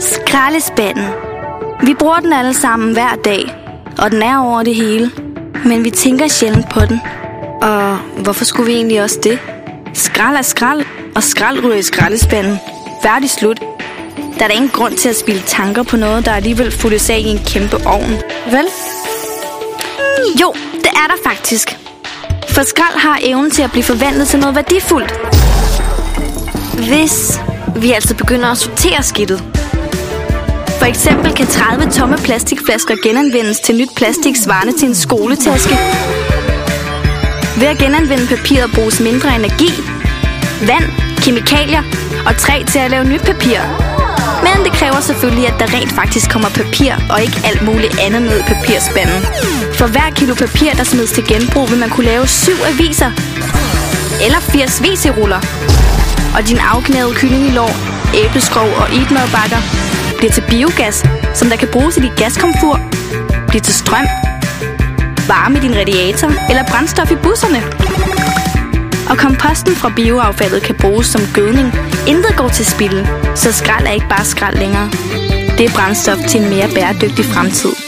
Skraldespanden. Vi bruger den alle sammen hver dag, og den er over det hele. Men vi tænker sjældent på den. Og hvorfor skulle vi egentlig også det? Skrald er skrald, og skrald ryger i skraldespanden. Færdig slut. Der er der ingen grund til at spille tanker på noget, der alligevel fuldes af i en kæmpe ovn. Vel? Jo, det er der faktisk. For skrald har evnen til at blive forvandlet til noget værdifuldt. Hvis vi altså begynder at sortere skidtet. For eksempel kan 30 tomme plastikflasker genanvendes til nyt plastik svarende til en skoletaske. Ved at genanvende papiret bruges mindre energi, vand, kemikalier og træ til at lave nyt papir. Men det kræver selvfølgelig, at der rent faktisk kommer papir og ikke alt muligt andet ned i papirspanden. For hver kilo papir, der smides til genbrug, vil man kunne lave syv aviser. Eller 80 viseruller. Og din afknævede kylling i lår, æbleskrog og idmadbakker bliver til biogas, som der kan bruges i dit gaskomfur, bliver til strøm, varme i din radiator eller brændstof i busserne. Og komposten fra bioaffaldet kan bruges som gødning. Intet går til spilde, så skrald er ikke bare skrald længere. Det er brændstof til en mere bæredygtig fremtid.